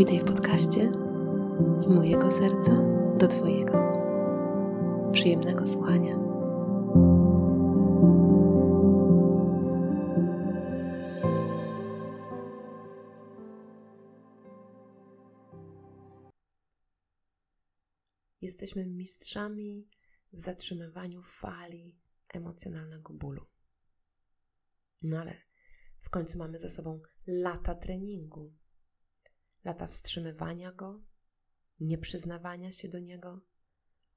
Witaj w podcaście z mojego serca do Twojego. Przyjemnego słuchania. Jesteśmy mistrzami w zatrzymywaniu fali emocjonalnego bólu. No ale w końcu mamy za sobą lata treningu, lata wstrzymywania go, nieprzyznawania się do niego,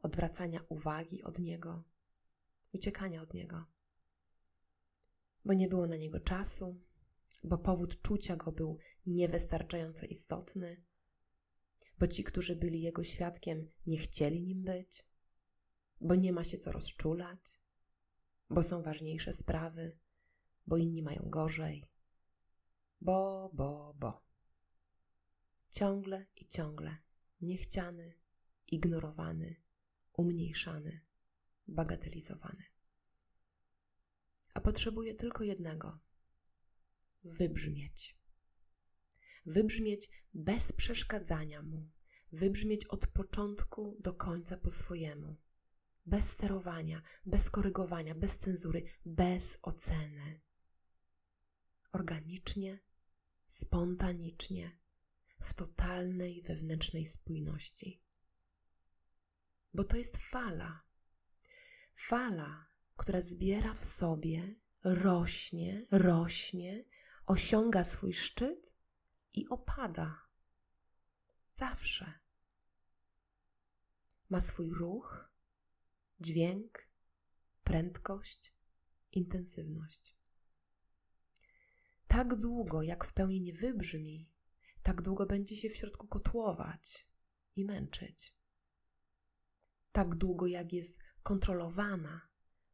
odwracania uwagi od niego, uciekania od niego. Bo nie było na niego czasu, bo powód czucia go był niewystarczająco istotny, bo ci, którzy byli jego świadkiem, nie chcieli nim być, bo nie ma się co rozczulać, bo są ważniejsze sprawy, bo inni mają gorzej. Bo, bo, bo. Ciągle i ciągle niechciany, ignorowany, umniejszany, bagatelizowany. A potrzebuje tylko jednego wybrzmieć. Wybrzmieć bez przeszkadzania mu, wybrzmieć od początku do końca po swojemu, bez sterowania, bez korygowania, bez cenzury, bez oceny. Organicznie, spontanicznie, w totalnej wewnętrznej spójności. Bo to jest fala. Fala, która zbiera w sobie, rośnie, rośnie, osiąga swój szczyt i opada. Zawsze. Ma swój ruch, dźwięk, prędkość, intensywność. Tak długo, jak w pełni nie wybrzmi, tak długo będzie się w środku kotłować i męczyć. Tak długo, jak jest kontrolowana,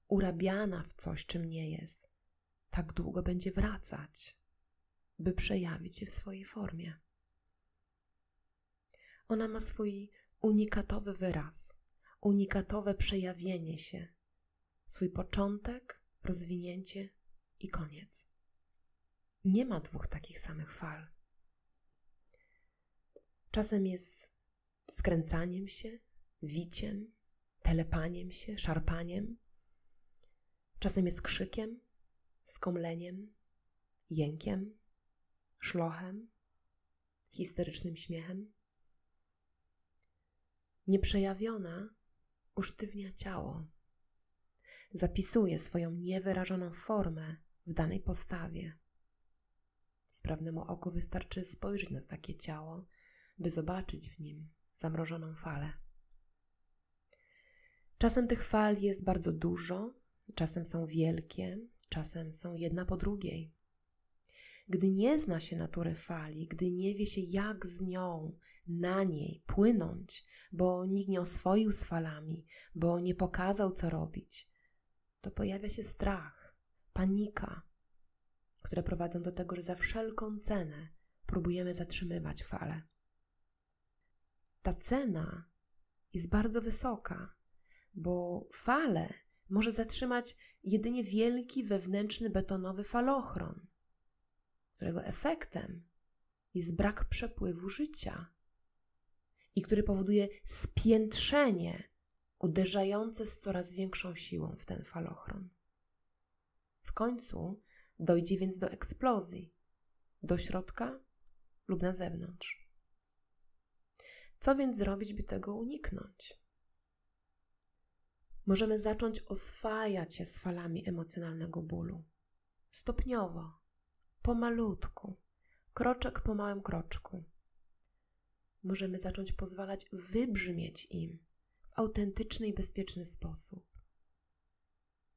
urabiana w coś, czym nie jest, tak długo będzie wracać, by przejawić się w swojej formie. Ona ma swój unikatowy wyraz, unikatowe przejawienie się, swój początek, rozwinięcie i koniec. Nie ma dwóch takich samych fal. Czasem jest skręcaniem się, wiciem, telepaniem się, szarpaniem. Czasem jest krzykiem, skomleniem, jękiem, szlochem, histerycznym śmiechem. Nieprzejawiona usztywnia ciało, zapisuje swoją niewyrażoną formę w danej postawie. Sprawnemu oku wystarczy spojrzeć na takie ciało by zobaczyć w nim zamrożoną falę. Czasem tych fal jest bardzo dużo, czasem są wielkie, czasem są jedna po drugiej. Gdy nie zna się natury fali, gdy nie wie się, jak z nią, na niej płynąć, bo nikt nie oswoił z falami, bo nie pokazał, co robić, to pojawia się strach, panika, które prowadzą do tego, że za wszelką cenę próbujemy zatrzymywać fale ta cena jest bardzo wysoka, bo falę może zatrzymać jedynie wielki wewnętrzny betonowy falochron, którego efektem jest brak przepływu życia i który powoduje spiętrzenie uderzające z coraz większą siłą w ten falochron. W końcu dojdzie więc do eksplozji do środka lub na zewnątrz. Co więc zrobić, by tego uniknąć? Możemy zacząć oswajać się z falami emocjonalnego bólu. Stopniowo, pomalutku, kroczek po małym kroczku. Możemy zacząć pozwalać wybrzmieć im w autentyczny i bezpieczny sposób.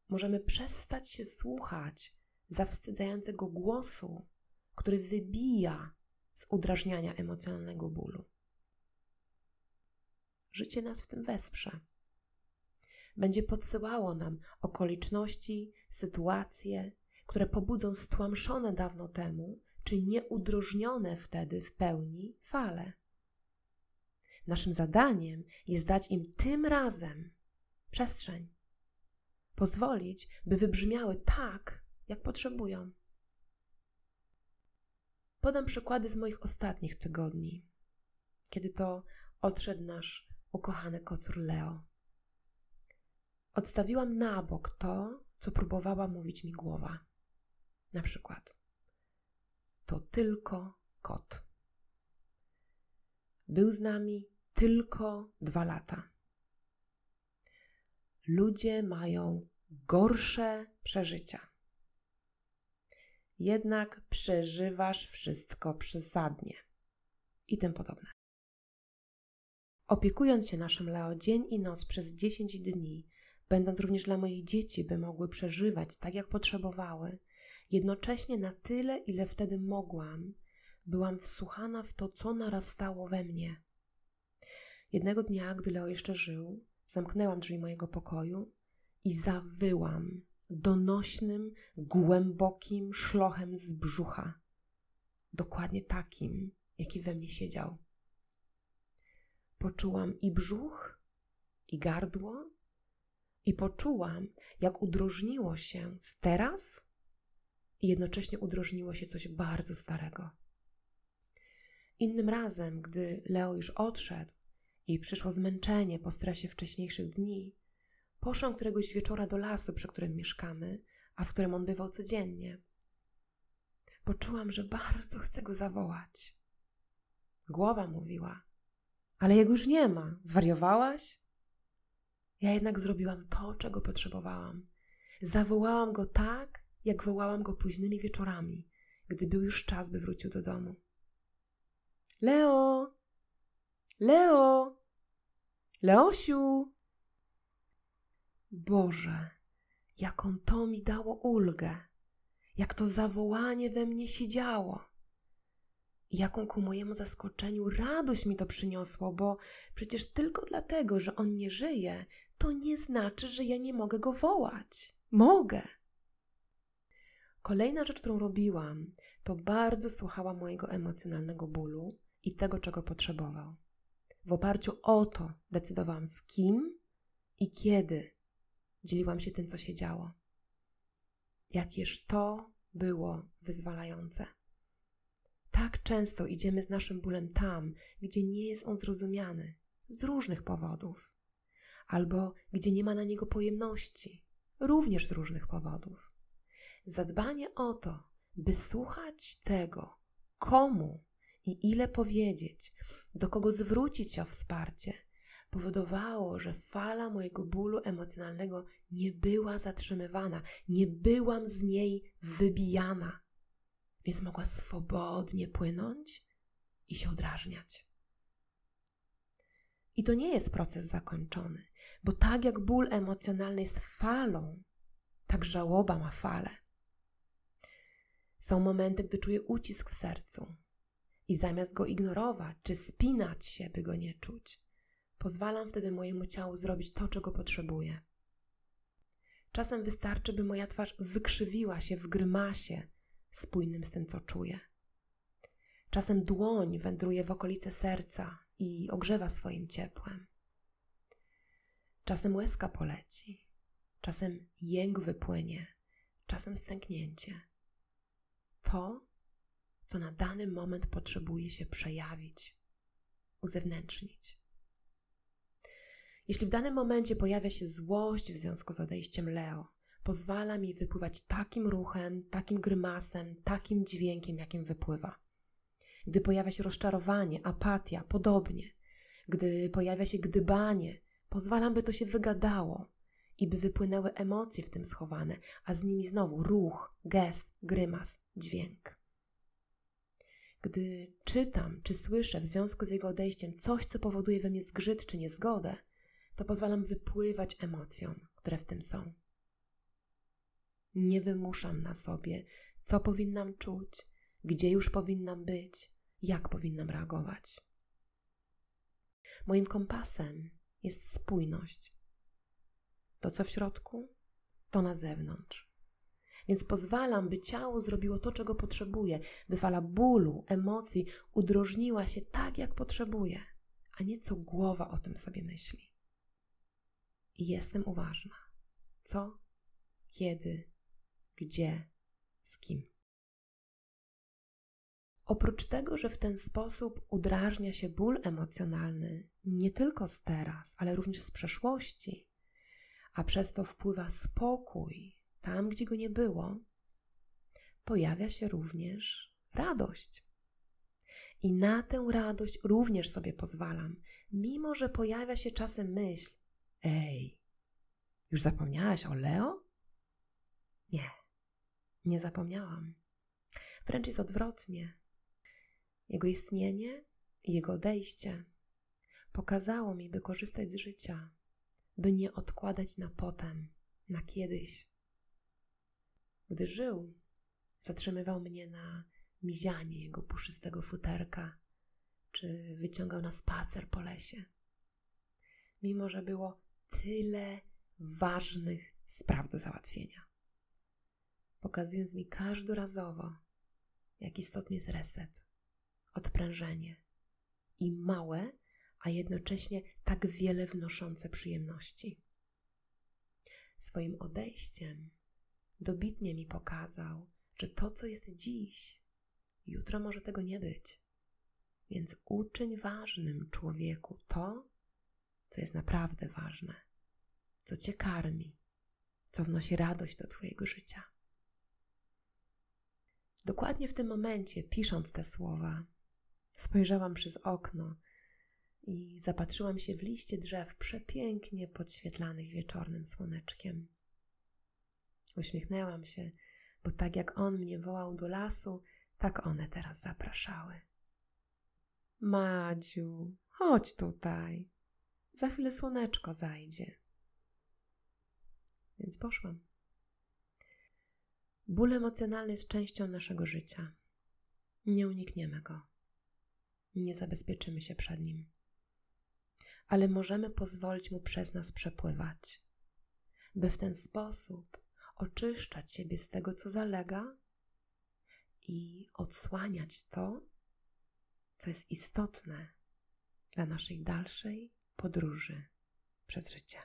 Możemy przestać się słuchać zawstydzającego głosu, który wybija z udrażniania emocjonalnego bólu. Życie nas w tym wesprze. Będzie podsyłało nam okoliczności, sytuacje, które pobudzą stłamszone dawno temu, czy nieudrożnione wtedy w pełni fale. Naszym zadaniem jest dać im tym razem przestrzeń, pozwolić, by wybrzmiały tak, jak potrzebują. Podam przykłady z moich ostatnich tygodni kiedy to odszedł nasz ukochany kocur Leo. Odstawiłam na bok to, co próbowała mówić mi głowa. Na przykład, to tylko kot. Był z nami tylko dwa lata. Ludzie mają gorsze przeżycia. Jednak przeżywasz wszystko przesadnie. I tym podobne. Opiekując się naszym Leo dzień i noc przez 10 dni, będąc również dla moich dzieci, by mogły przeżywać tak, jak potrzebowały, jednocześnie na tyle, ile wtedy mogłam, byłam wsłuchana w to, co narastało we mnie. Jednego dnia, gdy Leo jeszcze żył, zamknęłam drzwi mojego pokoju i zawyłam donośnym, głębokim szlochem z brzucha. Dokładnie takim, jaki we mnie siedział. Poczułam i brzuch, i gardło, i poczułam, jak udrożniło się z teraz i jednocześnie udrożniło się coś bardzo starego. Innym razem, gdy Leo już odszedł i przyszło zmęczenie po stresie wcześniejszych dni, poszłam któregoś wieczora do lasu, przy którym mieszkamy, a w którym on bywał codziennie. Poczułam, że bardzo chcę go zawołać. Głowa mówiła: Ale jego już nie ma. Zwariowałaś? Ja jednak zrobiłam to, czego potrzebowałam. Zawołałam go tak, jak wołałam go późnymi wieczorami, gdy był już czas, by wrócił do domu. Leo! Leo! Leosiu! Boże, jaką to mi dało ulgę, jak to zawołanie we mnie siedziało. Jaką ku mojemu zaskoczeniu radość mi to przyniosło, bo przecież tylko dlatego, że on nie żyje, to nie znaczy, że ja nie mogę go wołać. Mogę. Kolejna rzecz, którą robiłam, to bardzo słuchałam mojego emocjonalnego bólu i tego, czego potrzebował. W oparciu o to decydowałam, z kim i kiedy dzieliłam się tym, co się działo. Jakież to było wyzwalające. Tak często idziemy z naszym bólem tam, gdzie nie jest on zrozumiany z różnych powodów, albo gdzie nie ma na niego pojemności, również z różnych powodów. Zadbanie o to, by słuchać tego, komu i ile powiedzieć, do kogo zwrócić się o wsparcie, powodowało, że fala mojego bólu emocjonalnego nie była zatrzymywana, nie byłam z niej wybijana, więc mogła swobodnie płynąć i się odrażniać. I to nie jest proces zakończony, bo tak jak ból emocjonalny jest falą, tak żałoba ma falę. Są momenty, gdy czuję ucisk w sercu i zamiast go ignorować czy spinać się, by go nie czuć, pozwalam wtedy mojemu ciału zrobić to, czego potrzebuje. Czasem wystarczy, by moja twarz wykrzywiła się w grymasie spójnym z tym, co czuję. Czasem dłoń wędruje w okolice serca i ogrzewa swoim ciepłem. Czasem łezka poleci, czasem jęk wypłynie, czasem stęknięcie. To, co na dany moment potrzebuje się przejawić, uzewnętrznić. Jeśli w danym momencie pojawia się złość w związku z odejściem Leo, pozwala mi wypływać takim ruchem, takim grymasem, takim dźwiękiem, jakim wypływa. Gdy pojawia się rozczarowanie, apatia, podobnie. Gdy pojawia się gdybanie, pozwalam, by to się wygadało i by wypłynęły emocje w tym schowane, a z nimi znowu ruch, gest, grymas, dźwięk. Gdy czytam czy słyszę w związku z jego odejściem coś, co powoduje we mnie zgrzyt czy niezgodę, to pozwalam wypływać emocjom, które w tym są. Nie wymuszam na sobie, co powinnam czuć, gdzie już powinnam być, jak powinnam reagować. Moim kompasem jest spójność. To, co w środku, to na zewnątrz. Więc pozwalam, by ciało zrobiło to, czego potrzebuje, by fala bólu, emocji udrożniła się tak, jak potrzebuje, a nie co głowa o tym sobie myśli. I jestem uważna. Co, kiedy, gdzie, z kim. Oprócz tego, że w ten sposób udrażnia się ból emocjonalny, nie tylko z teraz, ale również z przeszłości, a przez to wpływa spokój tam, gdzie go nie było, pojawia się również radość. I na tę radość również sobie pozwalam, mimo że pojawia się czasem myśl: Ej, już zapomniałaś o Leo? Nie, nie zapomniałam. Wręcz jest odwrotnie. Jego istnienie i jego odejście pokazało mi, by korzystać z życia, by nie odkładać na potem, na kiedyś. Gdy żył, zatrzymywał mnie na mizianie jego puszystego futerka, czy wyciągał na spacer po lesie. Mimo, że było tyle ważnych spraw do załatwienia, pokazując mi każdorazowo, jak istotny jest reset, odprężenie i małe, a jednocześnie tak wiele wnoszące przyjemności. Swoim odejściem dobitnie mi pokazał, że to, co jest dziś, jutro może tego nie być. Więc uczyń ważnym człowieku to, co jest naprawdę ważne, co cię karmi, co wnosi radość do Twojego życia. Dokładnie w tym momencie, pisząc te słowa, spojrzałam przez okno i zapatrzyłam się w liście drzew przepięknie podświetlanych wieczornym słoneczkiem. Uśmiechnęłam się, bo tak jak on mnie wołał do lasu, tak one teraz zapraszały. Madziu, chodź tutaj. Za chwilę słoneczko zajdzie. Więc poszłam. Ból emocjonalny jest częścią naszego życia. Nie unikniemy go. Nie zabezpieczymy się przed nim. Ale możemy pozwolić mu przez nas przepływać, by w ten sposób oczyszczać siebie z tego, co zalega i odsłaniać to, co jest istotne dla naszej dalszej podróży przez życie.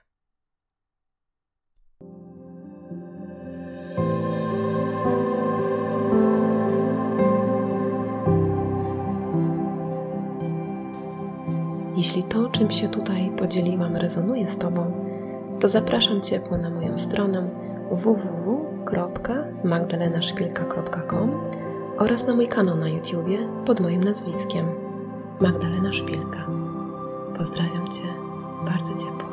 Jeśli to, czym się tutaj podzieliłam, rezonuje z Tobą, to zapraszam ciepło na moją stronę www.magdalenaszpilka.com oraz na mój kanał na YouTubie pod moim nazwiskiem Magdalena Szpilka. Pozdrawiam Cię bardzo ciepło.